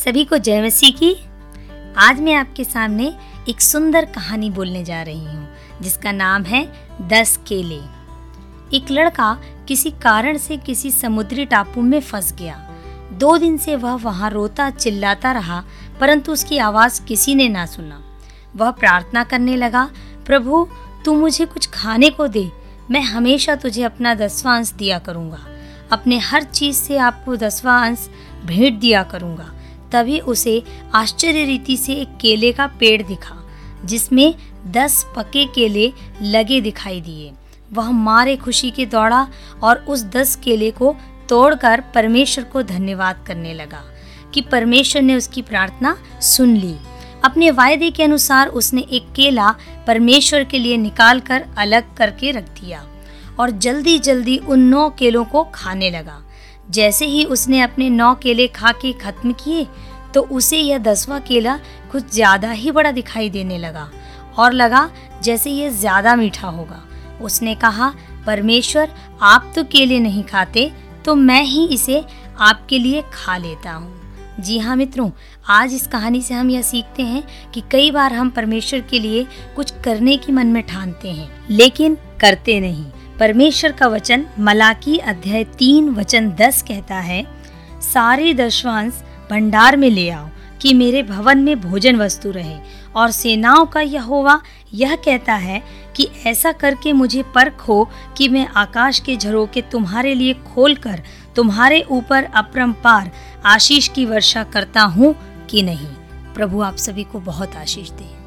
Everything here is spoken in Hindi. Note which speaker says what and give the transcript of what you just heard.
Speaker 1: सभी को जय मसीह की। आज मैं आपके सामने एक सुंदर कहानी बोलने जा रही हूँ, जिसका नाम है दस केले। एक लड़का किसी कारण से किसी समुद्री टापू में फंस गया। दो दिन से वह वहाँ रोता चिल्लाता रहा, परंतु उसकी आवाज़ किसी ने ना सुना। वह प्रार्थना करने लगा, प्रभु, तू मुझे कुछ खाने को दे, मैं हमेशा तुझे अपना दसवां अंश दिया करूँगा। अपने हर चीज़ से आपको दसवां अंश भेंट दिया करूँगा। तभी उसे आश्चर्य रीति से एक केले का पेड़ दिखा, जिसमें दस पके केले लगे दिखाई दिए। वह मारे खुशी के दौड़ा और उस दस केले को तोड़कर परमेश्वर को धन्यवाद करने लगा कि परमेश्वर ने उसकी प्रार्थना सुन ली। अपने वायदे के अनुसार उसने एक केला परमेश्वर के लिए निकाल कर अलग करके रख दिया और जल्दी जल्दी उन नौ केलों को खाने लगा। जैसे ही उसने अपने नौ केले खा के खत्म किए तो उसे यह दसवां केला कुछ ज़्यादा ही बड़ा दिखाई देने लगा और लगा जैसे यह ज़्यादा मीठा होगा। उसने कहा, परमेश्वर, आप तो केले नहीं खाते तो मैं ही इसे आपके लिए खा लेता हूँ। जी हाँ मित्रों, आज इस कहानी से हम यह सीखते हैं कि कई बार हम परमेश्वर के लिए कुछ करने की मन में ठानते हैं, लेकिन करते नहीं। परमेश्वर का वचन मलाकी अध्याय तीन, वचन दस कहता है, सारे दशवांश भंडार में ले आओ, कि मेरे भवन में भोजन वस्तु रहे। और सेनाओं का यहोवा यह कहता है कि ऐसा करके मुझे परखो कि मैं आकाश के झरोके तुम्हारे लिए खोलकर तुम्हारे ऊपर अपरंपार आशीष की वर्षा करता हूँ कि नहीं। प्रभु आप सभी को बहुत आशीष दे।